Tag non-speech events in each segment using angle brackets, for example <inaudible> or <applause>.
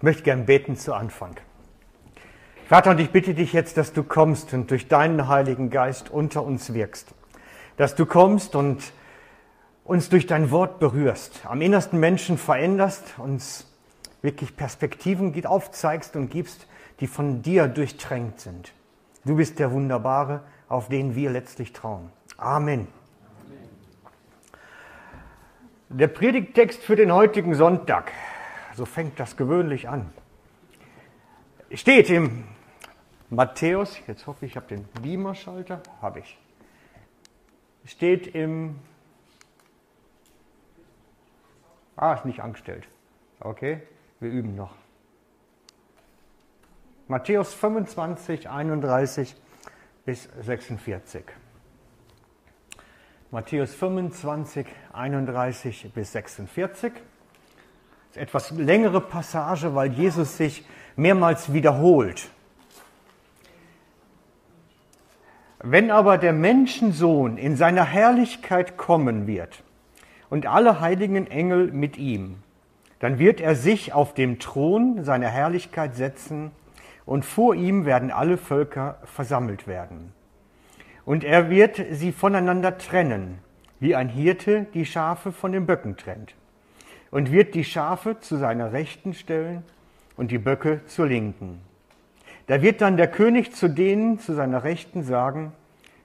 Ich möchte gern beten zu Anfang. Vater, und ich bitte dich jetzt, dass du kommst und durch deinen Heiligen Geist unter uns wirkst. Dass du kommst und uns durch dein Wort berührst, am innersten Menschen veränderst, uns wirklich Perspektiven aufzeigst und gibst, die von dir durchtränkt sind. Du bist der Wunderbare, auf den wir letztlich trauen. Amen. Der Predigttext für den heutigen Sonntag so fängt das gewöhnlich an. Steht im Matthäus, jetzt hoffe ich, ich habe den Beamer-Schalter, habe ich. Steht im, ah, ist nicht angestellt. Okay, wir üben noch. Matthäus 25, 31 bis 46. Matthäus 25, 31 bis 46 etwas längere Passage, weil Jesus sich mehrmals wiederholt. Wenn aber der Menschensohn in seiner Herrlichkeit kommen wird und alle heiligen Engel mit ihm, dann wird er sich auf dem Thron seiner Herrlichkeit setzen und vor ihm werden alle Völker versammelt werden. Und er wird sie voneinander trennen, wie ein Hirte die Schafe von den Böcken trennt und wird die Schafe zu seiner Rechten stellen und die Böcke zur Linken. Da wird dann der König zu denen zu seiner Rechten sagen,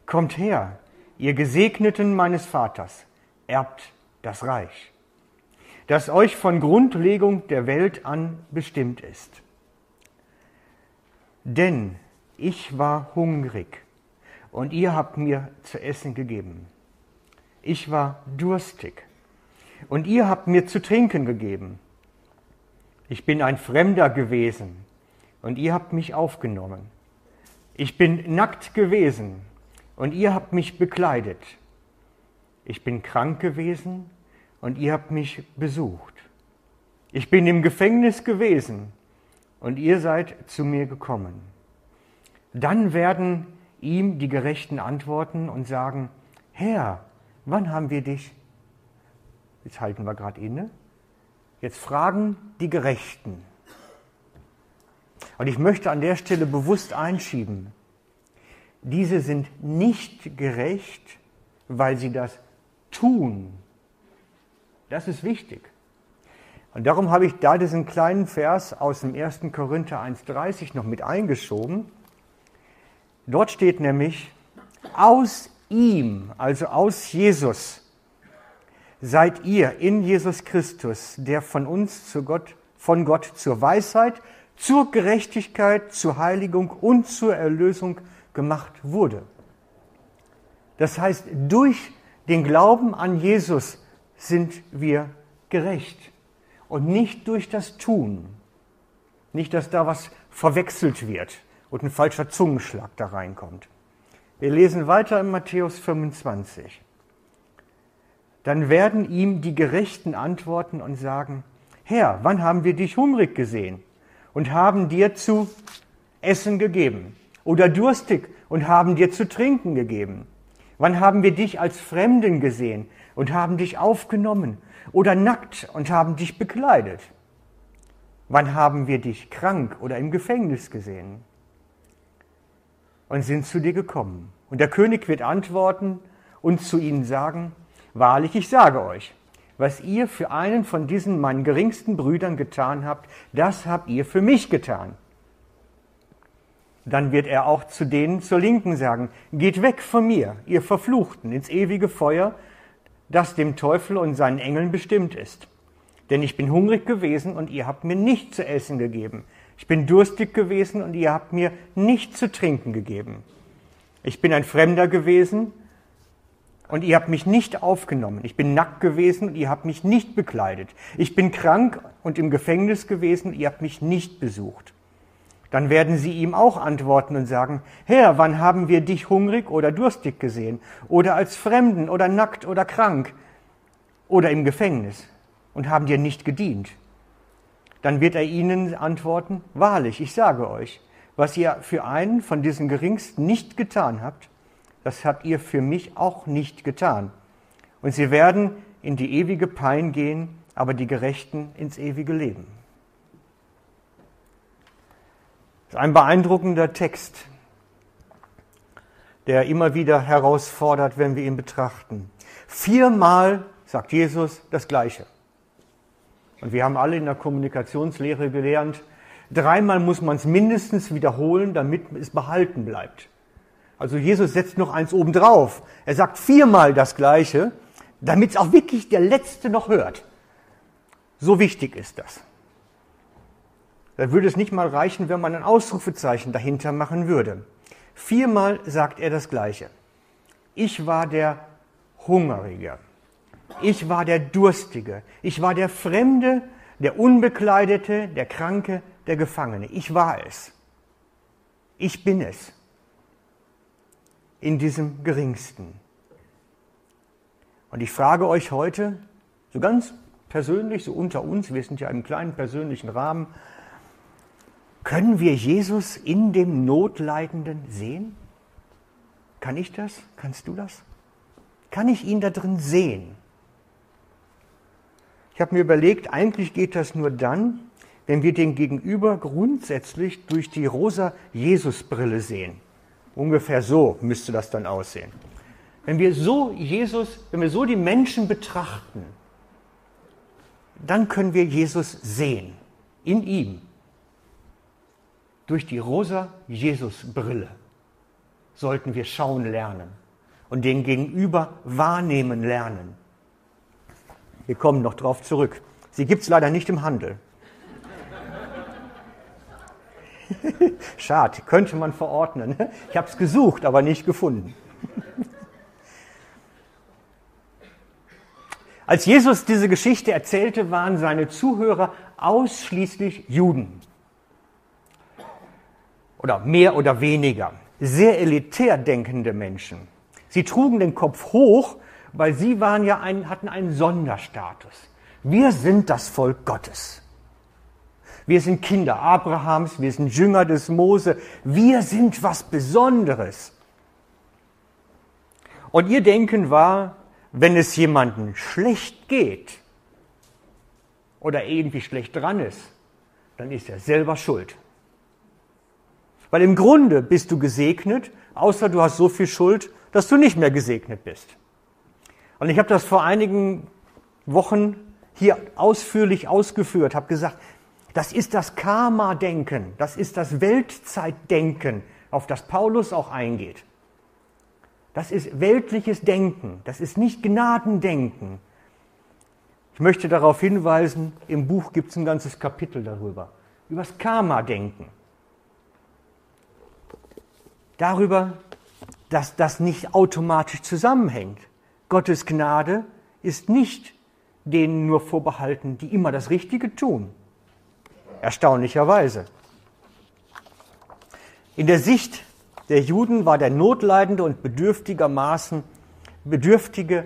Kommt her, ihr Gesegneten meines Vaters, erbt das Reich, das euch von Grundlegung der Welt an bestimmt ist. Denn ich war hungrig und ihr habt mir zu essen gegeben. Ich war durstig und ihr habt mir zu trinken gegeben. Ich bin ein Fremder gewesen und ihr habt mich aufgenommen. Ich bin nackt gewesen und ihr habt mich bekleidet. Ich bin krank gewesen und ihr habt mich besucht. Ich bin im Gefängnis gewesen und ihr seid zu mir gekommen. Dann werden ihm die Gerechten antworten und sagen, Herr, wann haben wir dich Jetzt halten wir gerade inne. Jetzt fragen die Gerechten. Und ich möchte an der Stelle bewusst einschieben, diese sind nicht gerecht, weil sie das tun. Das ist wichtig. Und darum habe ich da diesen kleinen Vers aus dem 1. Korinther 1.30 noch mit eingeschoben. Dort steht nämlich, aus ihm, also aus Jesus, seid ihr in Jesus Christus, der von uns zu Gott, von Gott zur Weisheit, zur Gerechtigkeit, zur Heiligung und zur Erlösung gemacht wurde. Das heißt, durch den Glauben an Jesus sind wir gerecht und nicht durch das Tun. Nicht, dass da was verwechselt wird und ein falscher Zungenschlag da reinkommt. Wir lesen weiter in Matthäus 25 dann werden ihm die Gerechten antworten und sagen, Herr, wann haben wir dich hungrig gesehen und haben dir zu essen gegeben? Oder durstig und haben dir zu trinken gegeben? Wann haben wir dich als Fremden gesehen und haben dich aufgenommen? Oder nackt und haben dich bekleidet? Wann haben wir dich krank oder im Gefängnis gesehen? Und sind zu dir gekommen. Und der König wird antworten und zu ihnen sagen, Wahrlich, ich sage euch, was ihr für einen von diesen meinen geringsten Brüdern getan habt, das habt ihr für mich getan. Dann wird er auch zu denen zur Linken sagen, geht weg von mir, ihr Verfluchten, ins ewige Feuer, das dem Teufel und seinen Engeln bestimmt ist. Denn ich bin hungrig gewesen und ihr habt mir nicht zu essen gegeben. Ich bin durstig gewesen und ihr habt mir nicht zu trinken gegeben. Ich bin ein Fremder gewesen und ihr habt mich nicht aufgenommen. Ich bin nackt gewesen und ihr habt mich nicht bekleidet. Ich bin krank und im Gefängnis gewesen und ihr habt mich nicht besucht. Dann werden sie ihm auch antworten und sagen, Herr, wann haben wir dich hungrig oder durstig gesehen? Oder als Fremden oder nackt oder krank oder im Gefängnis und haben dir nicht gedient? Dann wird er ihnen antworten, wahrlich, ich sage euch, was ihr für einen von diesen Geringsten nicht getan habt, das habt ihr für mich auch nicht getan. Und sie werden in die ewige Pein gehen, aber die Gerechten ins ewige Leben. Ein beeindruckender Text, der immer wieder herausfordert, wenn wir ihn betrachten. Viermal sagt Jesus das Gleiche. Und wir haben alle in der Kommunikationslehre gelernt, dreimal muss man es mindestens wiederholen, damit es behalten bleibt. Also Jesus setzt noch eins obendrauf. Er sagt viermal das Gleiche, damit es auch wirklich der Letzte noch hört. So wichtig ist das. Da würde es nicht mal reichen, wenn man ein Ausrufezeichen dahinter machen würde. Viermal sagt er das Gleiche. Ich war der Hungerige. Ich war der Durstige. Ich war der Fremde, der Unbekleidete, der Kranke, der Gefangene. Ich war es. Ich bin es. In diesem Geringsten. Und ich frage euch heute, so ganz persönlich, so unter uns, wir sind ja im kleinen persönlichen Rahmen, können wir Jesus in dem Notleidenden sehen? Kann ich das? Kannst du das? Kann ich ihn da drin sehen? Ich habe mir überlegt, eigentlich geht das nur dann, wenn wir den Gegenüber grundsätzlich durch die rosa Jesus-Brille sehen. Ungefähr so müsste das dann aussehen. Wenn wir so Jesus, wenn wir so die Menschen betrachten, dann können wir Jesus sehen, in ihm, durch die rosa Jesus-Brille sollten wir schauen lernen und den Gegenüber wahrnehmen lernen. Wir kommen noch darauf zurück. Sie gibt es leider nicht im Handel. <laughs> Schade, könnte man verordnen. Ich habe es gesucht, aber nicht gefunden. Als Jesus diese Geschichte erzählte, waren seine Zuhörer ausschließlich Juden. Oder mehr oder weniger. Sehr elitär denkende Menschen. Sie trugen den Kopf hoch weil sie waren ja ein, hatten einen Sonderstatus. Wir sind das Volk Gottes. Wir sind Kinder Abrahams, wir sind Jünger des Mose, wir sind was Besonderes. Und ihr Denken war, wenn es jemandem schlecht geht oder irgendwie schlecht dran ist, dann ist er selber schuld. Weil im Grunde bist du gesegnet, außer du hast so viel Schuld, dass du nicht mehr gesegnet bist. Und ich habe das vor einigen Wochen hier ausführlich ausgeführt, habe gesagt, das ist das Karma-Denken, das ist das Weltzeitdenken, auf das Paulus auch eingeht. Das ist weltliches Denken, das ist nicht Gnadendenken. Ich möchte darauf hinweisen, im Buch gibt es ein ganzes Kapitel darüber, über das Karma-Denken. Darüber, dass das nicht automatisch zusammenhängt. Gottes Gnade ist nicht denen nur vorbehalten, die immer das Richtige tun. Erstaunlicherweise. In der Sicht der Juden war der Notleidende und bedürftigermaßen, Bedürftige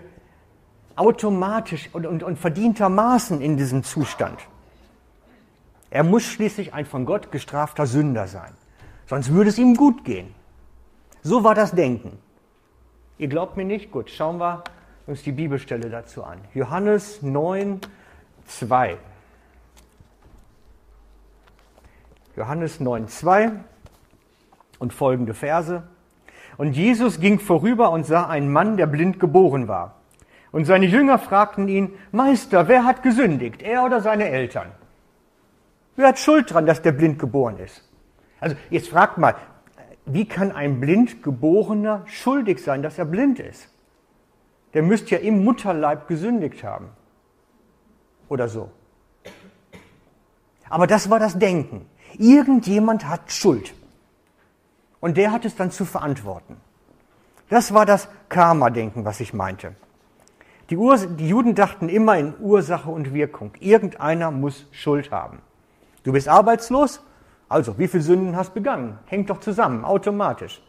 automatisch und, und, und verdientermaßen in diesem Zustand. Er muss schließlich ein von Gott gestrafter Sünder sein. Sonst würde es ihm gut gehen. So war das Denken. Ihr glaubt mir nicht? Gut, schauen wir uns die Bibelstelle dazu an. Johannes 9, 2. Johannes 9, 2 und folgende Verse. Und Jesus ging vorüber und sah einen Mann, der blind geboren war. Und seine Jünger fragten ihn, Meister, wer hat gesündigt, er oder seine Eltern? Wer hat Schuld dran, dass der blind geboren ist? Also jetzt fragt mal, wie kann ein blind geborener schuldig sein, dass er blind ist? Der müsste ja im Mutterleib gesündigt haben. Oder so. Aber das war das Denken. Irgendjemand hat Schuld. Und der hat es dann zu verantworten. Das war das Karma-Denken, was ich meinte. Die, die Juden dachten immer in Ursache und Wirkung. Irgendeiner muss Schuld haben. Du bist arbeitslos, also, wie viele Sünden hast du begangen? Hängt doch zusammen, automatisch.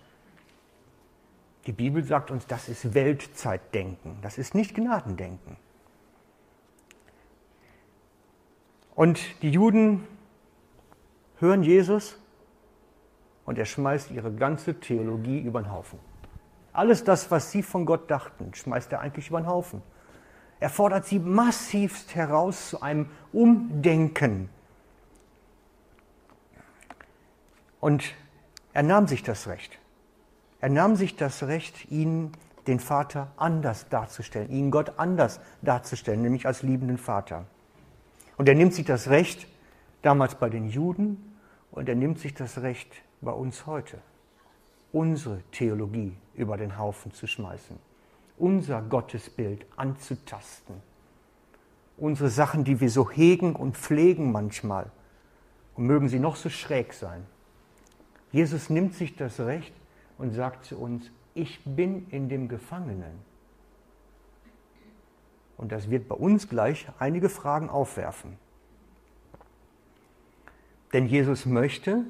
Die Bibel sagt uns, das ist Weltzeitdenken, das ist nicht Gnadendenken. Und die Juden hören Jesus und er schmeißt ihre ganze Theologie über den Haufen. Alles das, was sie von Gott dachten, schmeißt er eigentlich über den Haufen. Er fordert sie massivst heraus zu einem Umdenken Und er nahm sich das Recht. Er nahm sich das Recht, ihn, den Vater, anders darzustellen, ihn Gott anders darzustellen, nämlich als liebenden Vater. Und er nimmt sich das Recht, damals bei den Juden, und er nimmt sich das Recht bei uns heute, unsere Theologie über den Haufen zu schmeißen, unser Gottesbild anzutasten, unsere Sachen, die wir so hegen und pflegen manchmal, und mögen sie noch so schräg sein. Jesus nimmt sich das Recht und sagt zu uns, ich bin in dem Gefangenen. Und das wird bei uns gleich einige Fragen aufwerfen. Denn Jesus möchte,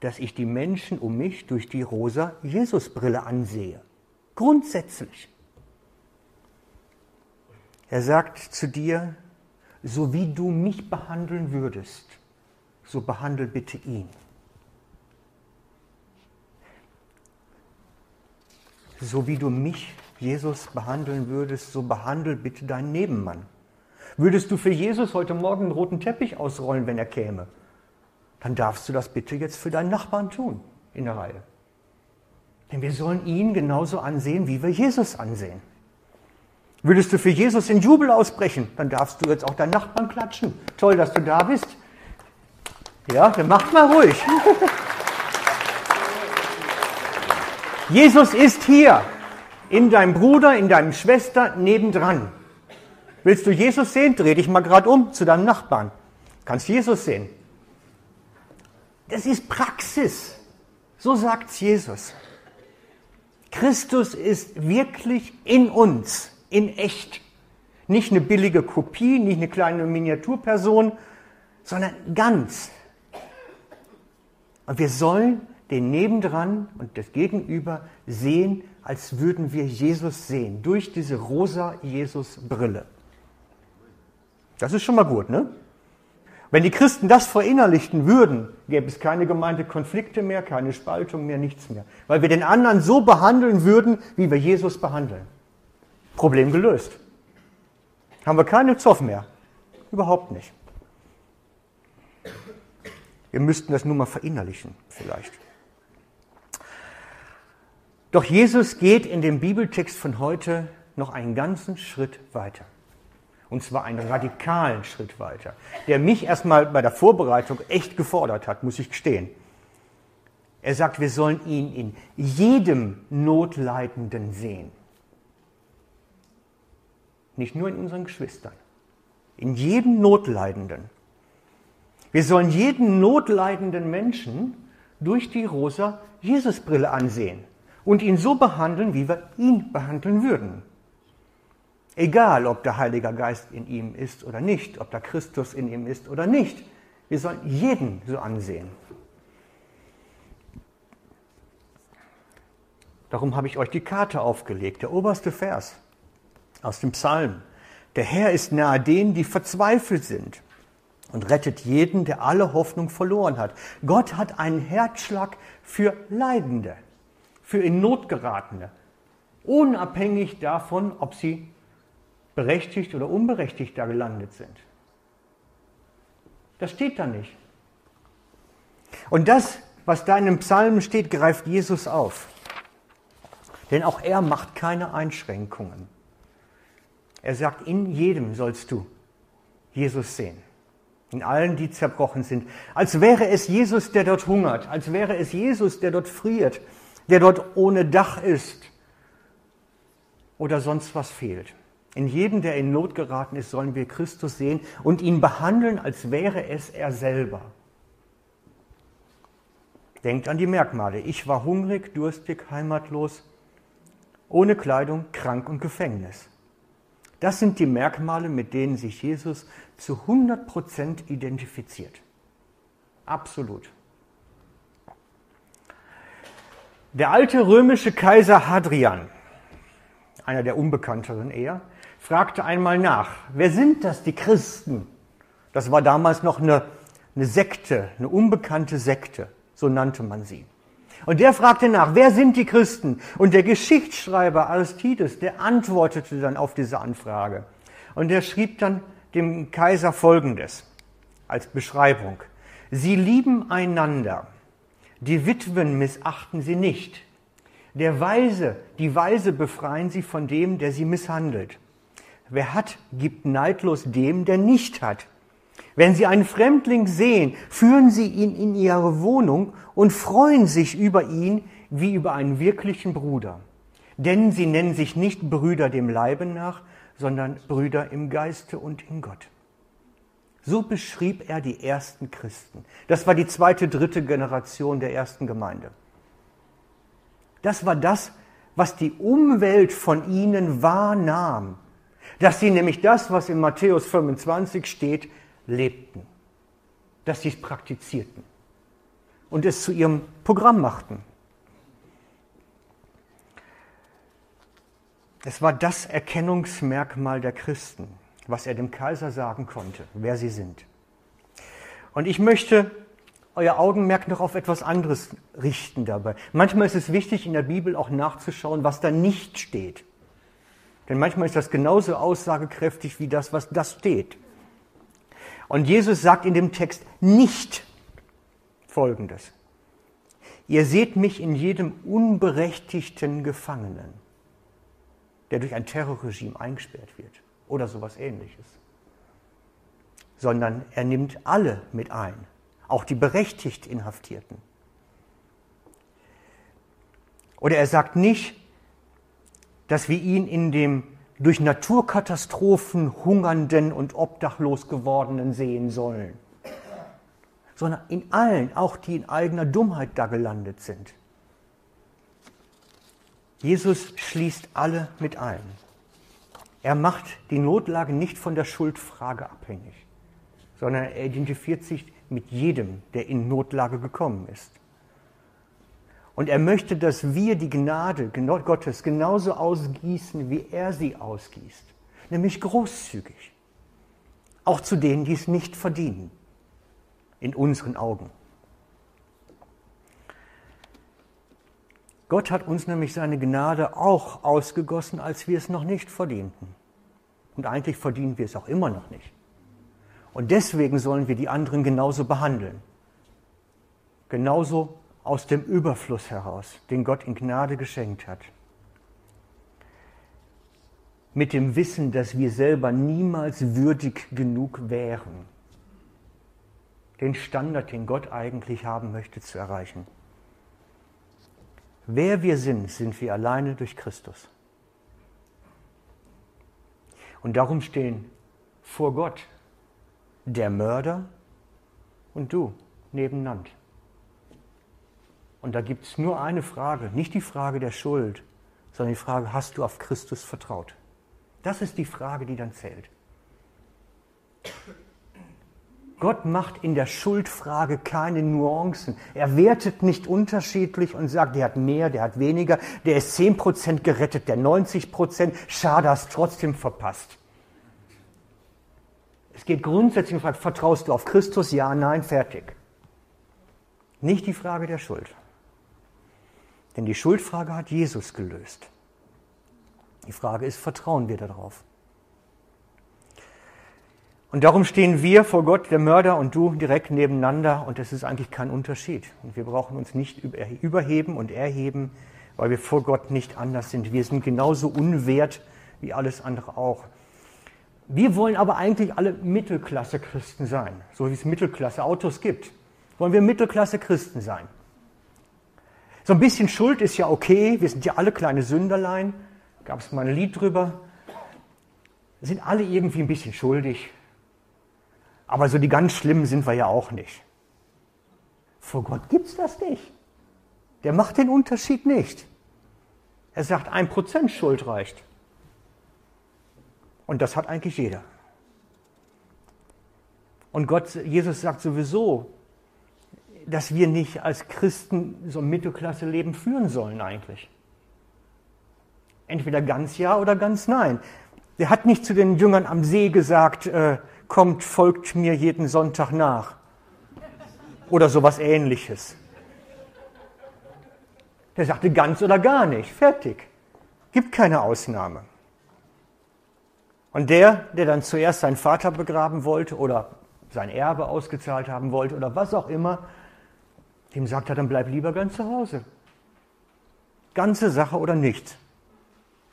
dass ich die Menschen um mich durch die rosa Jesusbrille ansehe. Grundsätzlich. Er sagt zu dir, so wie du mich behandeln würdest, so behandle bitte ihn. So wie du mich, Jesus, behandeln würdest, so behandle bitte deinen Nebenmann. Würdest du für Jesus heute Morgen einen roten Teppich ausrollen, wenn er käme? Dann darfst du das bitte jetzt für deinen Nachbarn tun in der Reihe. Denn wir sollen ihn genauso ansehen, wie wir Jesus ansehen. Würdest du für Jesus in Jubel ausbrechen, dann darfst du jetzt auch deinen Nachbarn klatschen. Toll, dass du da bist. Ja, dann macht mal ruhig. <laughs> Jesus ist hier, in deinem Bruder, in deinem Schwester, nebendran. Willst du Jesus sehen? Dreh dich mal gerade um zu deinem Nachbarn. Kannst Jesus sehen. Das ist Praxis. So sagt Jesus. Christus ist wirklich in uns, in echt. Nicht eine billige Kopie, nicht eine kleine Miniaturperson, sondern ganz. Und wir sollen den nebendran und das Gegenüber sehen, als würden wir Jesus sehen, durch diese rosa Jesus-Brille. Das ist schon mal gut, ne? Wenn die Christen das verinnerlichten würden, gäbe es keine Gemeindekonflikte mehr, keine Spaltung mehr, nichts mehr. Weil wir den anderen so behandeln würden, wie wir Jesus behandeln. Problem gelöst. Haben wir keine Zoff mehr. Überhaupt nicht. Wir müssten das nur mal verinnerlichen, vielleicht. Doch Jesus geht in dem Bibeltext von heute noch einen ganzen Schritt weiter. Und zwar einen radikalen Schritt weiter, der mich erstmal bei der Vorbereitung echt gefordert hat, muss ich gestehen. Er sagt, wir sollen ihn in jedem Notleidenden sehen. Nicht nur in unseren Geschwistern, in jedem Notleidenden. Wir sollen jeden notleidenden Menschen durch die rosa Jesusbrille ansehen und ihn so behandeln, wie wir ihn behandeln würden. Egal, ob der Heilige Geist in ihm ist oder nicht, ob der Christus in ihm ist oder nicht. Wir sollen jeden so ansehen. Darum habe ich euch die Karte aufgelegt, der oberste Vers aus dem Psalm. Der Herr ist nahe denen, die verzweifelt sind und rettet jeden, der alle Hoffnung verloren hat. Gott hat einen Herzschlag für Leidende, für in Not geratene, unabhängig davon, ob sie berechtigt oder unberechtigt da gelandet sind. Das steht da nicht. Und das, was da in dem Psalm steht, greift Jesus auf. Denn auch er macht keine Einschränkungen. Er sagt, in jedem sollst du Jesus sehen in allen, die zerbrochen sind, als wäre es Jesus, der dort hungert, als wäre es Jesus, der dort friert, der dort ohne Dach ist oder sonst was fehlt. In jedem, der in Not geraten ist, sollen wir Christus sehen und ihn behandeln, als wäre es er selber. Denkt an die Merkmale. Ich war hungrig, durstig, heimatlos, ohne Kleidung, krank und Gefängnis. Das sind die Merkmale, mit denen sich Jesus zu 100 Prozent identifiziert. Absolut. Der alte römische Kaiser Hadrian, einer der unbekannteren eher, fragte einmal nach, wer sind das, die Christen? Das war damals noch eine, eine Sekte, eine unbekannte Sekte, so nannte man sie. Und der fragte nach, wer sind die Christen? Und der Geschichtsschreiber Aristides, der antwortete dann auf diese Anfrage. Und der schrieb dann dem Kaiser Folgendes als Beschreibung. Sie lieben einander, Die Witwen missachten sie nicht. Der Weise, die Weise befreien sie von dem, der sie misshandelt. Wer hat, gibt neidlos dem, der nicht hat. Wenn Sie einen Fremdling sehen, führen Sie ihn in Ihre Wohnung und freuen sich über ihn wie über einen wirklichen Bruder. Denn Sie nennen sich nicht Brüder dem Leibe nach, sondern Brüder im Geiste und in Gott. So beschrieb er die ersten Christen. Das war die zweite, dritte Generation der ersten Gemeinde. Das war das, was die Umwelt von ihnen wahrnahm. Dass sie nämlich das, was in Matthäus 25 steht, lebten, dass sie es praktizierten und es zu ihrem Programm machten. Es war das Erkennungsmerkmal der Christen, was er dem Kaiser sagen konnte, wer sie sind. Und ich möchte euer Augenmerk noch auf etwas anderes richten dabei. Manchmal ist es wichtig, in der Bibel auch nachzuschauen, was da nicht steht. Denn manchmal ist das genauso aussagekräftig wie das, was das steht. Und Jesus sagt in dem Text nicht Folgendes. Ihr seht mich in jedem unberechtigten Gefangenen, der durch ein Terrorregime eingesperrt wird oder sowas ähnliches. Sondern er nimmt alle mit ein, auch die berechtigt Inhaftierten. Oder er sagt nicht, dass wir ihn in dem durch Naturkatastrophen hungernden und obdachlos gewordenen sehen sollen, sondern in allen, auch die in eigener Dummheit da gelandet sind. Jesus schließt alle mit ein. Er macht die Notlage nicht von der Schuldfrage abhängig, sondern er identifiziert sich mit jedem, der in Notlage gekommen ist. Und er möchte, dass wir die Gnade Gottes genauso ausgießen, wie er sie ausgießt. Nämlich großzügig. Auch zu denen, die es nicht verdienen. In unseren Augen. Gott hat uns nämlich seine Gnade auch ausgegossen, als wir es noch nicht verdienten. Und eigentlich verdienen wir es auch immer noch nicht. Und deswegen sollen wir die anderen genauso behandeln. Genauso aus dem Überfluss heraus, den Gott in Gnade geschenkt hat. Mit dem Wissen, dass wir selber niemals würdig genug wären, den Standard, den Gott eigentlich haben möchte, zu erreichen. Wer wir sind, sind wir alleine durch Christus. Und darum stehen vor Gott der Mörder und du nebeneinander. Und da gibt es nur eine Frage, nicht die Frage der Schuld, sondern die Frage, hast du auf Christus vertraut? Das ist die Frage, die dann zählt. Gott macht in der Schuldfrage keine Nuancen. Er wertet nicht unterschiedlich und sagt, der hat mehr, der hat weniger, der ist 10% gerettet, der 90%, schade, hast trotzdem verpasst. Es geht grundsätzlich um die Frage, vertraust du auf Christus? Ja, nein, fertig. Nicht die Frage der Schuld. Denn die Schuldfrage hat Jesus gelöst. Die Frage ist, vertrauen wir darauf? Und darum stehen wir vor Gott, der Mörder und du, direkt nebeneinander und es ist eigentlich kein Unterschied. Und wir brauchen uns nicht überheben und erheben, weil wir vor Gott nicht anders sind. Wir sind genauso unwert wie alles andere auch. Wir wollen aber eigentlich alle Mittelklasse-Christen sein, so wie es Mittelklasse-Autos gibt. Wollen wir Mittelklasse-Christen sein? So ein bisschen Schuld ist ja okay, wir sind ja alle kleine Sünderlein. Gab es mal ein Lied drüber. Sind alle irgendwie ein bisschen schuldig. Aber so die ganz Schlimmen sind wir ja auch nicht. Vor Gott gibt es das nicht. Der macht den Unterschied nicht. Er sagt, ein Prozent Schuld reicht. Und das hat eigentlich jeder. Und Gott, Jesus sagt sowieso, dass wir nicht als Christen so ein Mittelklasse-Leben führen sollen eigentlich. Entweder ganz ja oder ganz nein. Er hat nicht zu den Jüngern am See gesagt, äh, kommt, folgt mir jeden Sonntag nach. Oder sowas ähnliches. Der sagte ganz oder gar nicht. Fertig. Gibt keine Ausnahme. Und der, der dann zuerst seinen Vater begraben wollte oder sein Erbe ausgezahlt haben wollte oder was auch immer, Dem sagt er, dann bleib lieber ganz zu Hause. Ganze Sache oder nichts.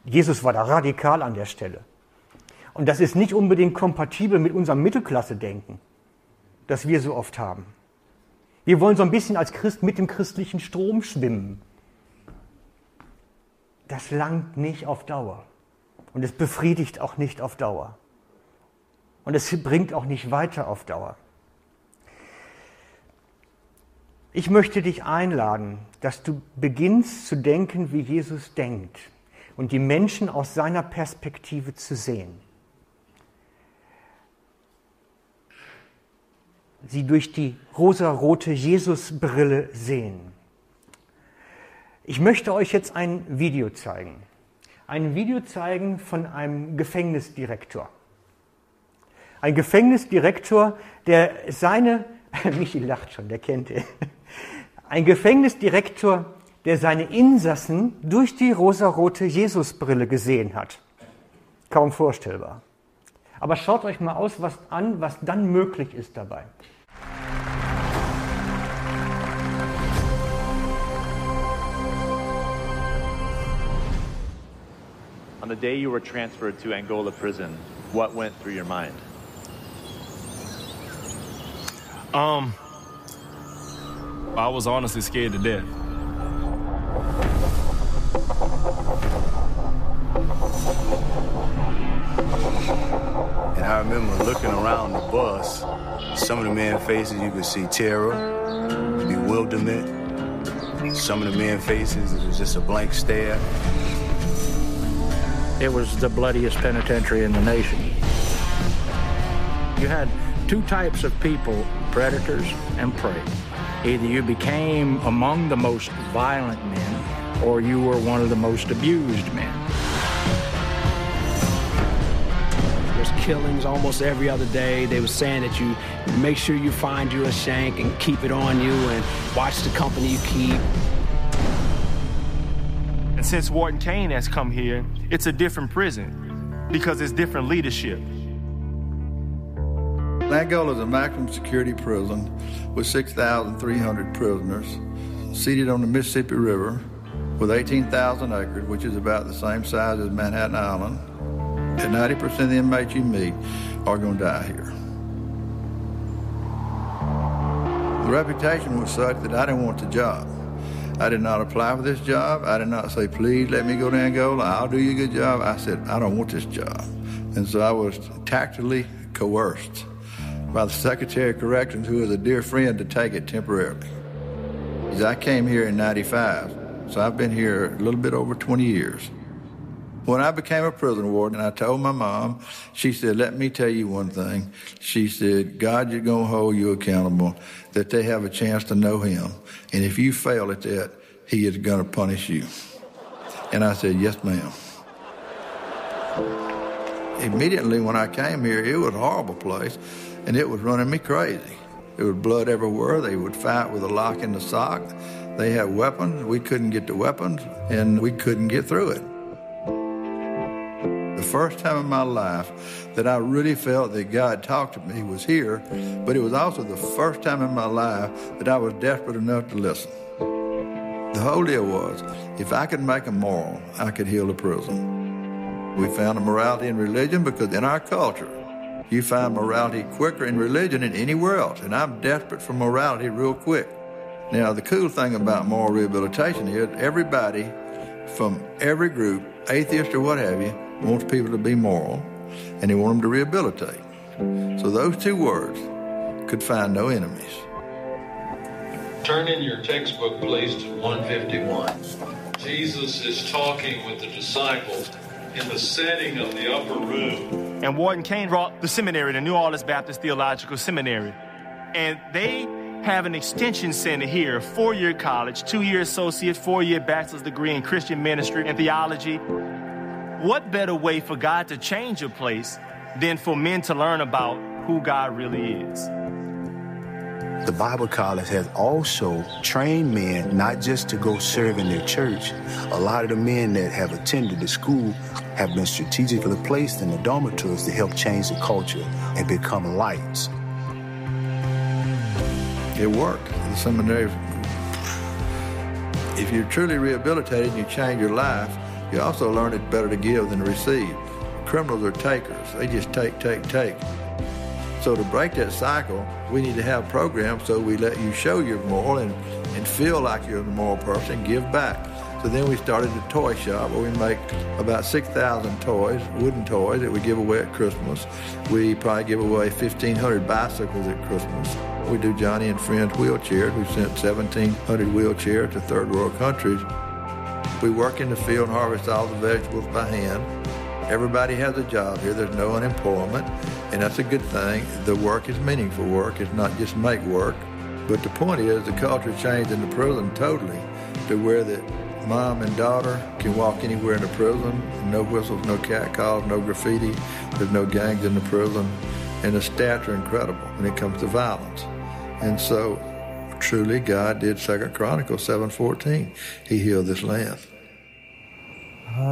Jesus war da radikal an der Stelle. Und das ist nicht unbedingt kompatibel mit unserem Mittelklasse-Denken, das wir so oft haben. Wir wollen so ein bisschen als Christ mit dem christlichen Strom schwimmen. Das langt nicht auf Dauer. Und es befriedigt auch nicht auf Dauer. Und es bringt auch nicht weiter auf Dauer. Ich möchte dich einladen, dass du beginnst zu denken, wie Jesus denkt und die Menschen aus seiner Perspektive zu sehen. Sie durch die rosarote Jesusbrille sehen. Ich möchte euch jetzt ein Video zeigen. Ein Video zeigen von einem Gefängnisdirektor. Ein Gefängnisdirektor, der seine, <laughs> Michi lacht schon, der kennt ihn. Ein Gefängnisdirektor, der seine Insassen durch die rosarote Jesusbrille gesehen hat. Kaum vorstellbar. Aber schaut euch mal aus, was an, was dann möglich ist dabei. On the day you were transferred to Angola prison, what went through your mind? Um, I was honestly scared to death. And I remember looking around the bus, some of the men faces you could see terror, bewilderment. Some of the men faces it was just a blank stare. It was the bloodiest penitentiary in the nation. You had two types of people, predators and prey. Either you became among the most violent men or you were one of the most abused men. There's killings almost every other day. They were saying that you make sure you find you a shank and keep it on you and watch the company you keep. And since Wharton Kane has come here, it's a different prison because it's different leadership. Angola is a maximum security prison with 6,300 prisoners, seated on the Mississippi River with 18,000 acres, which is about the same size as Manhattan Island. And 90% of the inmates you meet are going to die here. The reputation was such that I didn't want the job. I did not apply for this job. I did not say, please let me go to Angola. I'll do you a good job. I said, I don't want this job. And so I was tactfully coerced by the Secretary of Corrections, who was a dear friend, to take it temporarily. I came here in 95, so I've been here a little bit over 20 years. When I became a prison warden, I told my mom, she said, let me tell you one thing. She said, God is going to hold you accountable, that they have a chance to know him. And if you fail at that, he is going to punish you. And I said, yes, ma'am. Immediately when I came here, it was a horrible place, and it was running me crazy. There was blood everywhere. They would fight with a lock in the sock. They had weapons. We couldn't get the weapons, and we couldn't get through it. The first time in my life that I really felt that God talked to me was here, but it was also the first time in my life that I was desperate enough to listen. The whole was if I could make a moral, I could heal a prison. We found a morality in religion because in our culture, you find morality quicker in religion than anywhere else, and I'm desperate for morality real quick. Now, the cool thing about moral rehabilitation is everybody from every group, atheist or what have you, wants people to be moral, and he wants them to rehabilitate. So those two words could find no enemies. Turn in your textbook, please, to 151. Jesus is talking with the disciples in the setting of the upper room. And Warden Kane brought the seminary, the New Orleans Baptist Theological Seminary. And they have an extension center here, four year college, two year associate, four year bachelor's degree in Christian ministry and theology. What better way for God to change a place than for men to learn about who God really is? The Bible College has also trained men not just to go serve in their church. A lot of the men that have attended the school have been strategically placed in the dormitories to help change the culture and become lights. It worked. The seminary if you're truly rehabilitated and you change your life, you also learn it's better to give than to receive. Criminals are takers. They just take, take, take. So to break that cycle, we need to have programs so we let you show your moral and, and feel like you're a moral person, give back. So then we started a toy shop where we make about 6,000 toys, wooden toys that we give away at Christmas. We probably give away 1,500 bicycles at Christmas. We do Johnny and Friends wheelchairs. We've sent 1,700 wheelchairs to third world countries. We work in the field and harvest all the vegetables by hand. Everybody has a job here. There's no unemployment, and that's a good thing. The work is meaningful work. It's not just make work. But the point is the culture changed in the prison totally to where that mom and daughter can walk anywhere in the prison. No whistles, no cat calls, no graffiti. There's no gangs in the prison. And the stats are incredible when it comes to violence. And so truly God did Second Chronicles 7.14. He healed this land. Amazing,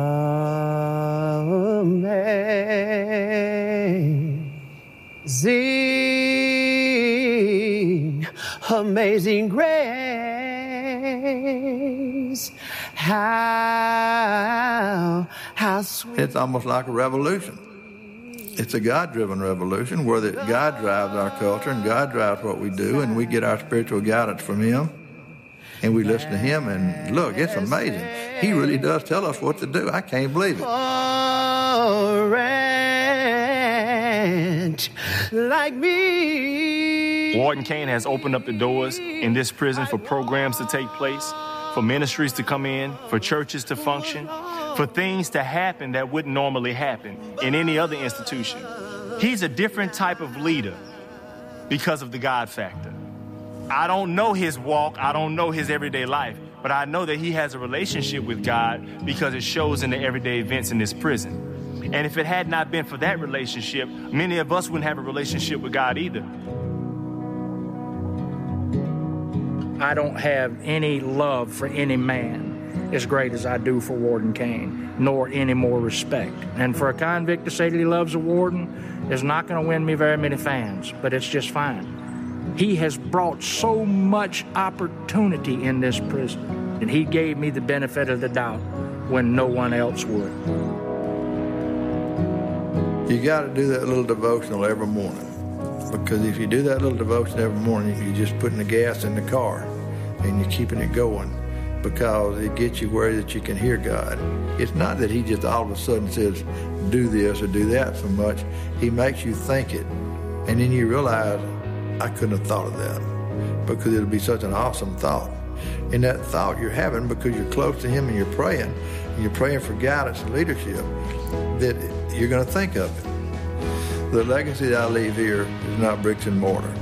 amazing grace. How, how sweet. It's almost like a revolution. It's a God driven revolution where God drives our culture and God drives what we do, and we get our spiritual guidance from Him. And we listen to Him, and look, it's amazing. He really does tell us what to do. I can't believe it. a ranch like me. Warden Kane has opened up the doors in this prison for programs to take place, for ministries to come in, for churches to function, for things to happen that wouldn't normally happen in any other institution. He's a different type of leader because of the God factor. I don't know his walk, I don't know his everyday life, but I know that he has a relationship with God because it shows in the everyday events in this prison. And if it had not been for that relationship, many of us wouldn't have a relationship with God either. I don't have any love for any man as great as I do for Warden Kane, nor any more respect. And for a convict to say that he loves a warden is not going to win me very many fans, but it's just fine. He has brought so much opportunity in this prison, and he gave me the benefit of the doubt when no one else would. You got to do that little devotional every morning. Because if you do that little devotion every morning, you're just putting the gas in the car and you're keeping it going because it gets you where that you can hear God. It's not that He just all of a sudden says, do this or do that so much. He makes you think it. And then you realize, I couldn't have thought of that because it'll be such an awesome thought. And that thought you're having because you're close to Him and you're praying, and you're praying for guidance and leadership, that you're going to think of it. The legacy that I leave here is not bricks and mortar.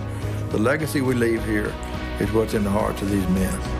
The legacy we leave here is what's in the hearts of these men.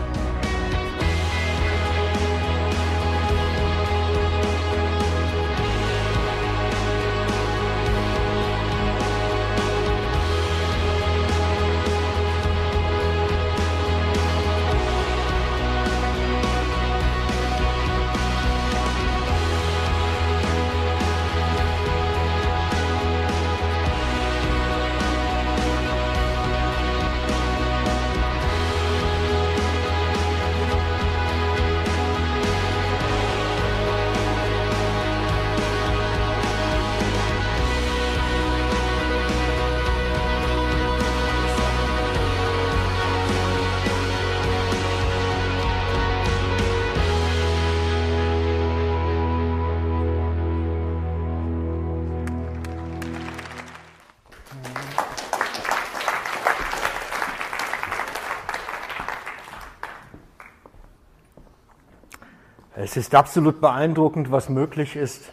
Es ist absolut beeindruckend, was möglich ist,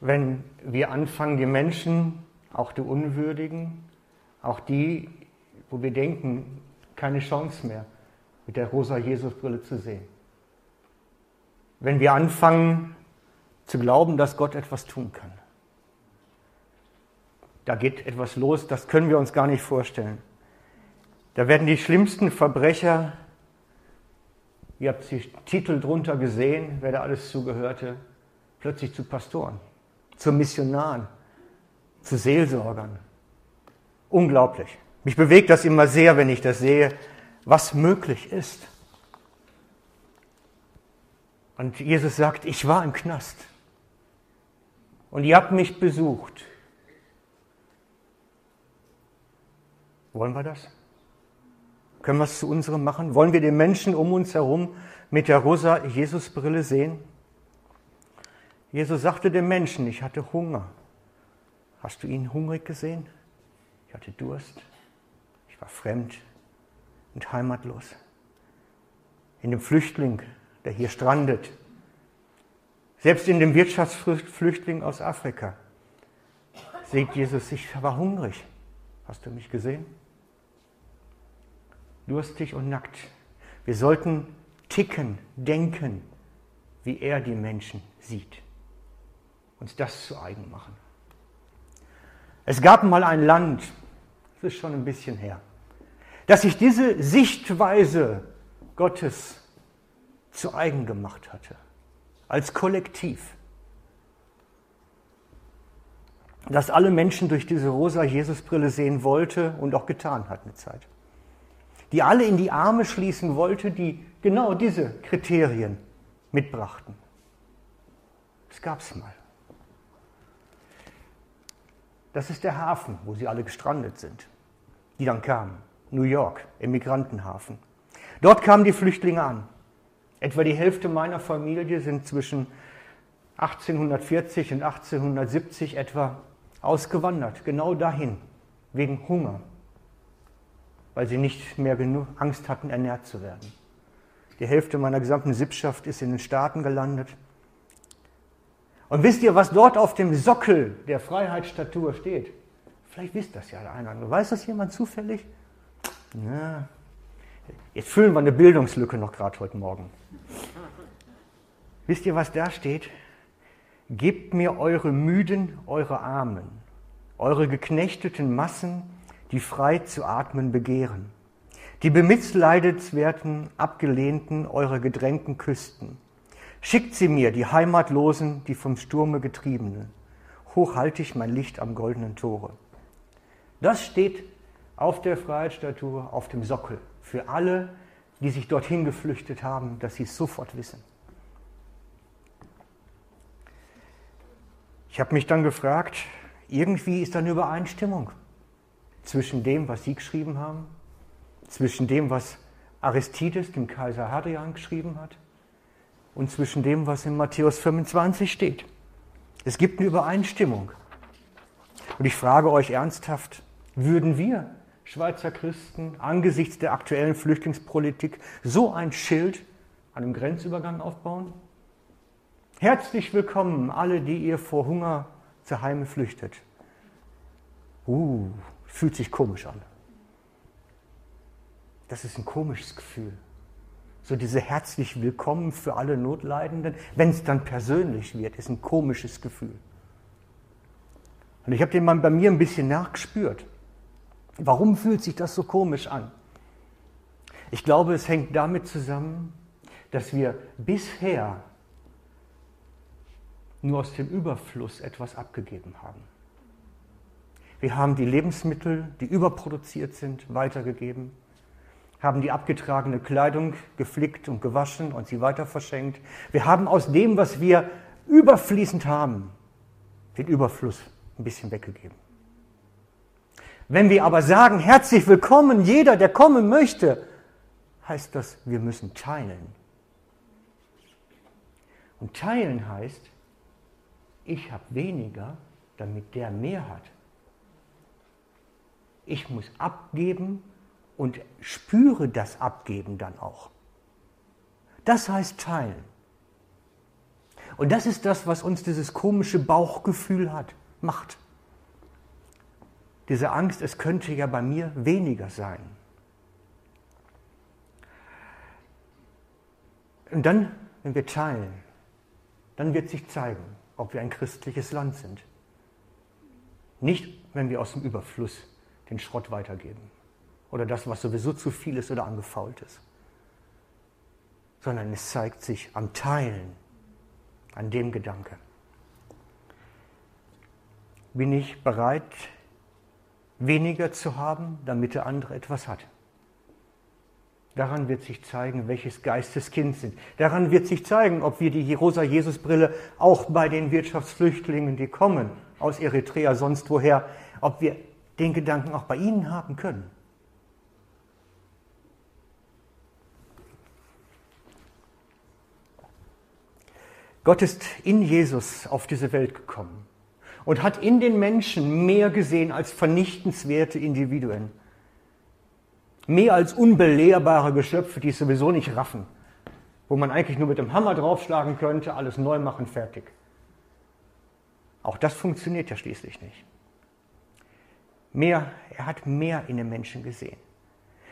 wenn wir anfangen, die Menschen, auch die Unwürdigen, auch die, wo wir denken, keine Chance mehr, mit der rosa Jesusbrille zu sehen. Wenn wir anfangen zu glauben, dass Gott etwas tun kann. Da geht etwas los, das können wir uns gar nicht vorstellen. Da werden die schlimmsten Verbrecher Ihr habt die Titel drunter gesehen, wer da alles zugehörte, plötzlich zu Pastoren, zu Missionaren, zu Seelsorgern. Unglaublich. Mich bewegt das immer sehr, wenn ich das sehe, was möglich ist. Und Jesus sagt, ich war im Knast. Und ihr habt mich besucht. Wollen wir das? Können wir es zu unserem machen? Wollen wir den Menschen um uns herum mit der rosa Jesusbrille sehen? Jesus sagte dem Menschen, ich hatte Hunger. Hast du ihn hungrig gesehen? Ich hatte Durst. Ich war fremd und heimatlos. In dem Flüchtling, der hier strandet, selbst in dem Wirtschaftsflüchtling aus Afrika, sagt Jesus, ich war hungrig. Hast du mich gesehen? Durstig und nackt. Wir sollten ticken, denken, wie er die Menschen sieht. Uns das zu eigen machen. Es gab mal ein Land, das ist schon ein bisschen her, dass sich diese Sichtweise Gottes zu eigen gemacht hatte, als Kollektiv. Dass alle Menschen durch diese rosa Jesusbrille sehen wollte und auch getan hat eine Zeit. Die alle in die Arme schließen wollte, die genau diese Kriterien mitbrachten. Das gab es mal. Das ist der Hafen, wo sie alle gestrandet sind, die dann kamen. New York, Immigrantenhafen. Dort kamen die Flüchtlinge an. Etwa die Hälfte meiner Familie sind zwischen 1840 und 1870 etwa ausgewandert, genau dahin, wegen Hunger, weil sie nicht mehr genug Angst hatten, ernährt zu werden. Die Hälfte meiner gesamten Sippschaft ist in den Staaten gelandet. Und wisst ihr, was dort auf dem Sockel der Freiheitsstatue steht? Vielleicht wisst das ja der eine oder andere. Weiß das jemand zufällig? Na, jetzt füllen wir eine Bildungslücke noch gerade heute Morgen. Wisst ihr, was da steht? Gebt mir eure Müden, eure Armen, eure geknechteten Massen, die frei zu atmen begehren, die bemitleidenswerten, abgelehnten, eure gedrängten Küsten. Schickt sie mir, die Heimatlosen, die vom Sturme getriebenen. Hoch halte ich mein Licht am goldenen Tore. Das steht auf der Freiheitsstatue, auf dem Sockel, für alle, die sich dorthin geflüchtet haben, dass sie es sofort wissen. Ich habe mich dann gefragt, irgendwie ist da eine Übereinstimmung zwischen dem, was Sie geschrieben haben, zwischen dem, was Aristides dem Kaiser Hadrian geschrieben hat und zwischen dem, was in Matthäus 25 steht. Es gibt eine Übereinstimmung. Und ich frage euch ernsthaft, würden wir Schweizer Christen angesichts der aktuellen Flüchtlingspolitik so ein Schild an einem Grenzübergang aufbauen? Herzlich willkommen alle, die ihr vor Hunger zu Heime flüchtet. Uh, fühlt sich komisch an. Das ist ein komisches Gefühl. So diese herzlich willkommen für alle Notleidenden, wenn es dann persönlich wird, ist ein komisches Gefühl. Und ich habe den mal bei mir ein bisschen nachgespürt. Warum fühlt sich das so komisch an? Ich glaube, es hängt damit zusammen, dass wir bisher nur aus dem Überfluss etwas abgegeben haben. Wir haben die Lebensmittel, die überproduziert sind, weitergegeben, haben die abgetragene Kleidung geflickt und gewaschen und sie weiter verschenkt. Wir haben aus dem, was wir überfließend haben, den Überfluss ein bisschen weggegeben. Wenn wir aber sagen, herzlich willkommen, jeder, der kommen möchte, heißt das, wir müssen teilen. Und teilen heißt, ich habe weniger, damit der mehr hat. Ich muss abgeben und spüre das Abgeben dann auch. Das heißt teilen. Und das ist das, was uns dieses komische Bauchgefühl hat, macht. Diese Angst, es könnte ja bei mir weniger sein. Und dann, wenn wir teilen, dann wird sich zeigen, ob wir ein christliches Land sind. Nicht, wenn wir aus dem Überfluss den Schrott weitergeben oder das, was sowieso zu viel ist oder angefault ist, sondern es zeigt sich am Teilen, an dem Gedanke. Bin ich bereit, weniger zu haben, damit der andere etwas hat? Daran wird sich zeigen, welches Geistes Kind sind. Daran wird sich zeigen, ob wir die rosa Jesus-Brille auch bei den Wirtschaftsflüchtlingen, die kommen aus Eritrea, sonst woher, ob wir den Gedanken auch bei ihnen haben können. Gott ist in Jesus auf diese Welt gekommen und hat in den Menschen mehr gesehen als vernichtenswerte Individuen. Mehr als unbelehrbare Geschöpfe, die es sowieso nicht raffen, wo man eigentlich nur mit dem Hammer draufschlagen könnte, alles neu machen, fertig. Auch das funktioniert ja schließlich nicht. Mehr, er hat mehr in den Menschen gesehen.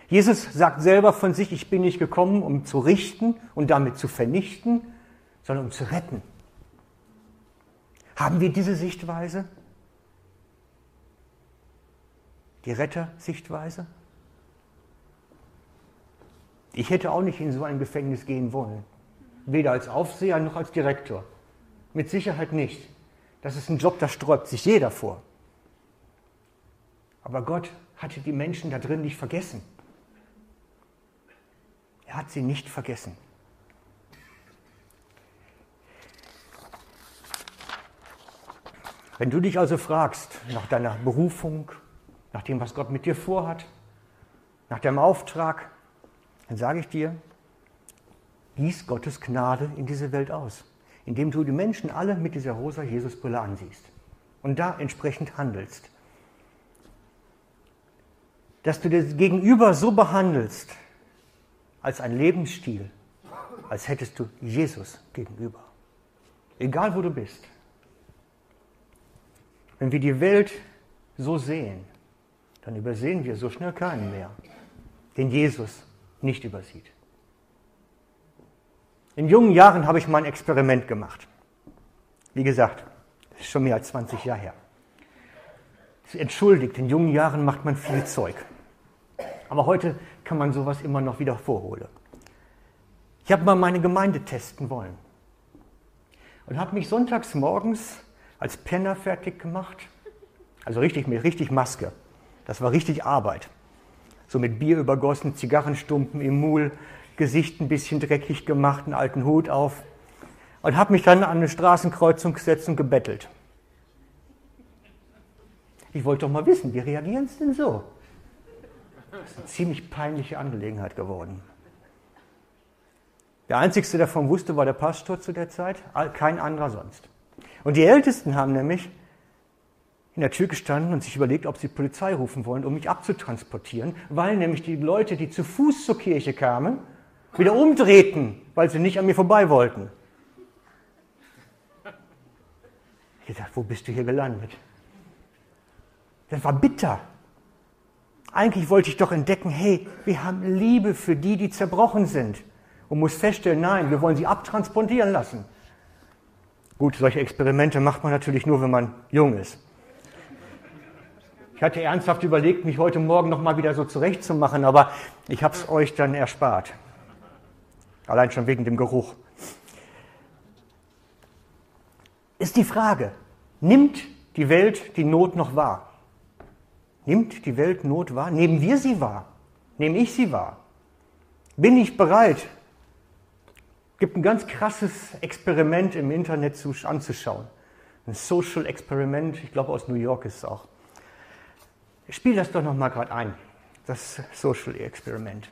Jesus sagt selber von sich, ich bin nicht gekommen, um zu richten und damit zu vernichten, sondern um zu retten. Haben wir diese Sichtweise? Die Rettersichtweise? Ich hätte auch nicht in so ein Gefängnis gehen wollen. Weder als Aufseher noch als Direktor. Mit Sicherheit nicht. Das ist ein Job, da sträubt sich jeder vor. Aber Gott hatte die Menschen da drin nicht vergessen. Er hat sie nicht vergessen. Wenn du dich also fragst nach deiner Berufung, nach dem, was Gott mit dir vorhat, nach deinem Auftrag, dann sage ich dir, gieß Gottes Gnade in diese Welt aus, indem du die Menschen alle mit dieser rosa Jesusbrille ansiehst und da entsprechend handelst. Dass du das Gegenüber so behandelst, als ein Lebensstil, als hättest du Jesus gegenüber. Egal wo du bist. Wenn wir die Welt so sehen, dann übersehen wir so schnell keinen mehr, den Jesus nicht übersieht. In jungen Jahren habe ich mal ein Experiment gemacht. Wie gesagt, das ist schon mehr als 20 Jahre her. Entschuldigt, in jungen Jahren macht man viel Zeug. Aber heute kann man sowas immer noch wieder vorholen. Ich habe mal meine Gemeinde testen wollen und habe mich sonntags morgens als Penner fertig gemacht. Also richtig mit richtig Maske. Das war richtig Arbeit. So mit Bier übergossen, Zigarrenstumpen im Mul, Gesicht ein bisschen dreckig gemacht, einen alten Hut auf. Und habe mich dann an eine Straßenkreuzung gesetzt und gebettelt. Ich wollte doch mal wissen, wie reagieren Sie denn so? Das ist eine ziemlich peinliche Angelegenheit geworden. Der Einzige, der davon wusste, war der Pastor zu der Zeit, kein anderer sonst. Und die Ältesten haben nämlich in der Tür gestanden und sich überlegt, ob sie Polizei rufen wollen, um mich abzutransportieren, weil nämlich die Leute, die zu Fuß zur Kirche kamen, wieder umdrehten, weil sie nicht an mir vorbei wollten. Ich dachte, wo bist du hier gelandet? Das war bitter. Eigentlich wollte ich doch entdecken, hey, wir haben Liebe für die, die zerbrochen sind. Und muss feststellen, nein, wir wollen sie abtransportieren lassen. Gut, solche Experimente macht man natürlich nur, wenn man jung ist. Ich hatte ernsthaft überlegt, mich heute Morgen noch mal wieder so zurechtzumachen, aber ich habe es euch dann erspart. Allein schon wegen dem Geruch. Ist die Frage, nimmt die Welt die Not noch wahr? Nimmt die Welt Not wahr? Nehmen wir sie wahr? Nehme ich sie wahr? Bin ich bereit, gibt ein ganz krasses Experiment im Internet zu, anzuschauen. Ein Social Experiment, ich glaube aus New York ist es auch. Ich spiele das doch nochmal gerade ein, das Social Experiment.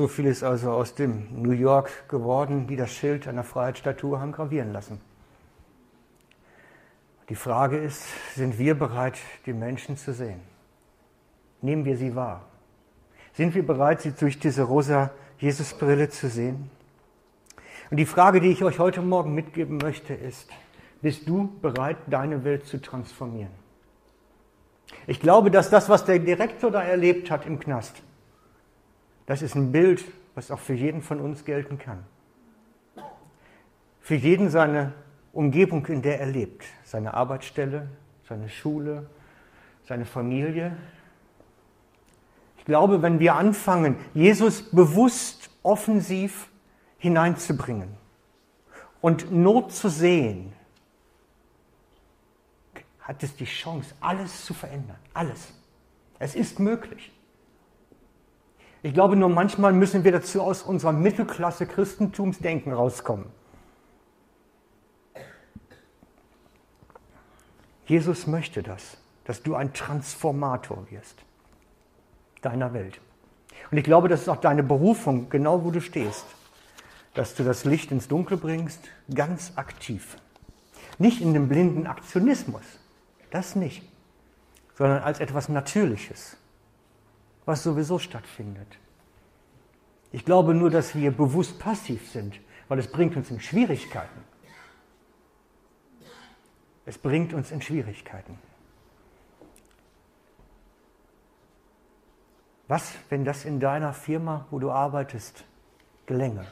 So viel ist also aus dem New York geworden, die das Schild einer Freiheitsstatue haben gravieren lassen. Die Frage ist, sind wir bereit, die Menschen zu sehen? Nehmen wir sie wahr? Sind wir bereit, sie durch diese rosa Jesusbrille zu sehen? Und die Frage, die ich euch heute Morgen mitgeben möchte, ist, bist du bereit, deine Welt zu transformieren? Ich glaube, dass das, was der Direktor da erlebt hat im Knast, das ist ein Bild, was auch für jeden von uns gelten kann. Für jeden seine Umgebung, in der er lebt, seine Arbeitsstelle, seine Schule, seine Familie. Ich glaube, wenn wir anfangen, Jesus bewusst offensiv hineinzubringen und Not zu sehen, hat es die Chance, alles zu verändern. Alles. Es ist möglich. Ich glaube nur, manchmal müssen wir dazu aus unserer Mittelklasse Christentumsdenken rauskommen. Jesus möchte das, dass du ein Transformator wirst deiner Welt. Und ich glaube, das ist auch deine Berufung, genau wo du stehst, dass du das Licht ins Dunkel bringst, ganz aktiv. Nicht in dem blinden Aktionismus, das nicht, sondern als etwas Natürliches, was sowieso stattfindet. Ich glaube nur, dass wir bewusst passiv sind, weil es bringt uns in Schwierigkeiten. Es bringt uns in Schwierigkeiten. Was, wenn das in deiner Firma, wo du arbeitest, gelänge?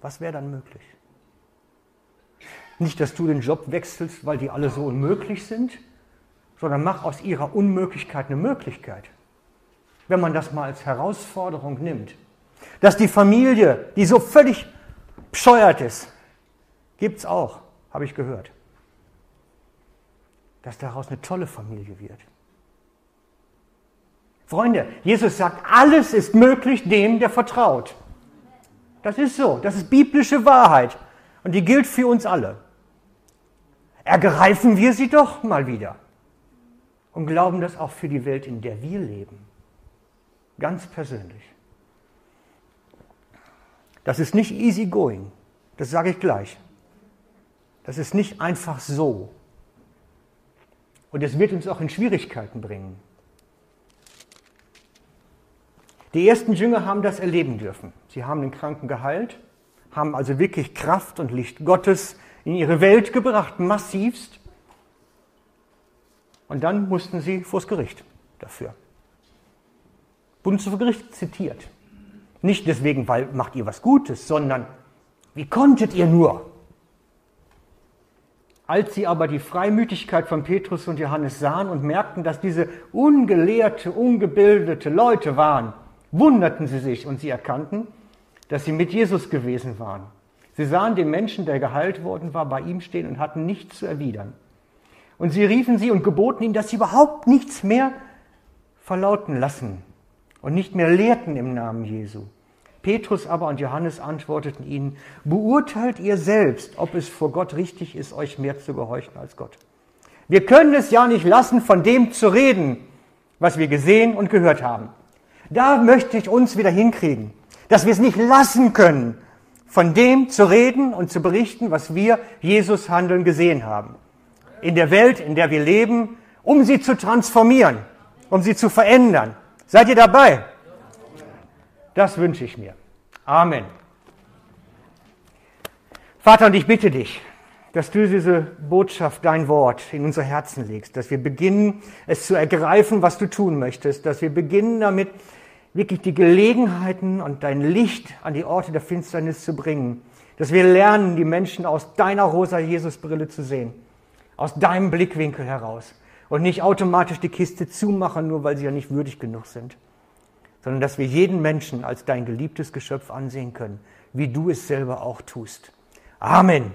Was wäre dann möglich? Nicht, dass du den Job wechselst, weil die alle so unmöglich sind, sondern mach aus ihrer Unmöglichkeit eine Möglichkeit. Wenn man das mal als Herausforderung nimmt. Dass die Familie, die so völlig bescheuert ist, gibt es auch, habe ich gehört. Dass daraus eine tolle Familie wird. Freunde, Jesus sagt, alles ist möglich dem, der vertraut. Das ist so, das ist biblische Wahrheit und die gilt für uns alle. Ergreifen wir sie doch mal wieder und glauben das auch für die Welt, in der wir leben. Ganz persönlich. Das ist nicht easy going, das sage ich gleich. Das ist nicht einfach so. Und es wird uns auch in Schwierigkeiten bringen. Die ersten Jünger haben das erleben dürfen. Sie haben den Kranken geheilt, haben also wirklich Kraft und Licht Gottes in ihre Welt gebracht, massivst. Und dann mussten sie vors Gericht dafür. Bundesgericht zitiert. Nicht deswegen, weil macht ihr was Gutes, sondern wie konntet ihr nur? Als sie aber die Freimütigkeit von Petrus und Johannes sahen und merkten, dass diese ungelehrte, ungebildete Leute waren, wunderten sie sich und sie erkannten, dass sie mit Jesus gewesen waren. Sie sahen den Menschen, der geheilt worden war, bei ihm stehen und hatten nichts zu erwidern. Und sie riefen sie und geboten ihm, dass sie überhaupt nichts mehr verlauten lassen und nicht mehr lehrten im Namen Jesu. Petrus aber und Johannes antworteten ihnen, beurteilt ihr selbst, ob es vor Gott richtig ist, euch mehr zu gehorchen als Gott. Wir können es ja nicht lassen, von dem zu reden, was wir gesehen und gehört haben. Da möchte ich uns wieder hinkriegen, dass wir es nicht lassen können, von dem zu reden und zu berichten, was wir Jesus handeln gesehen haben. In der Welt, in der wir leben, um sie zu transformieren, um sie zu verändern. Seid ihr dabei? Das wünsche ich mir. Amen. Vater, und ich bitte dich, dass du diese Botschaft, dein Wort in unser Herzen legst, dass wir beginnen, es zu ergreifen, was du tun möchtest, dass wir beginnen damit, wirklich die Gelegenheiten und dein Licht an die Orte der Finsternis zu bringen. Dass wir lernen, die Menschen aus deiner rosa Jesusbrille zu sehen. Aus deinem Blickwinkel heraus. Und nicht automatisch die Kiste zumachen, nur weil sie ja nicht würdig genug sind. Sondern dass wir jeden Menschen als dein geliebtes Geschöpf ansehen können, wie du es selber auch tust. Amen.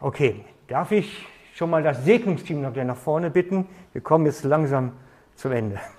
Okay, darf ich schon mal das Segnungsteam noch nach vorne bitten? Wir kommen jetzt langsam zum Ende.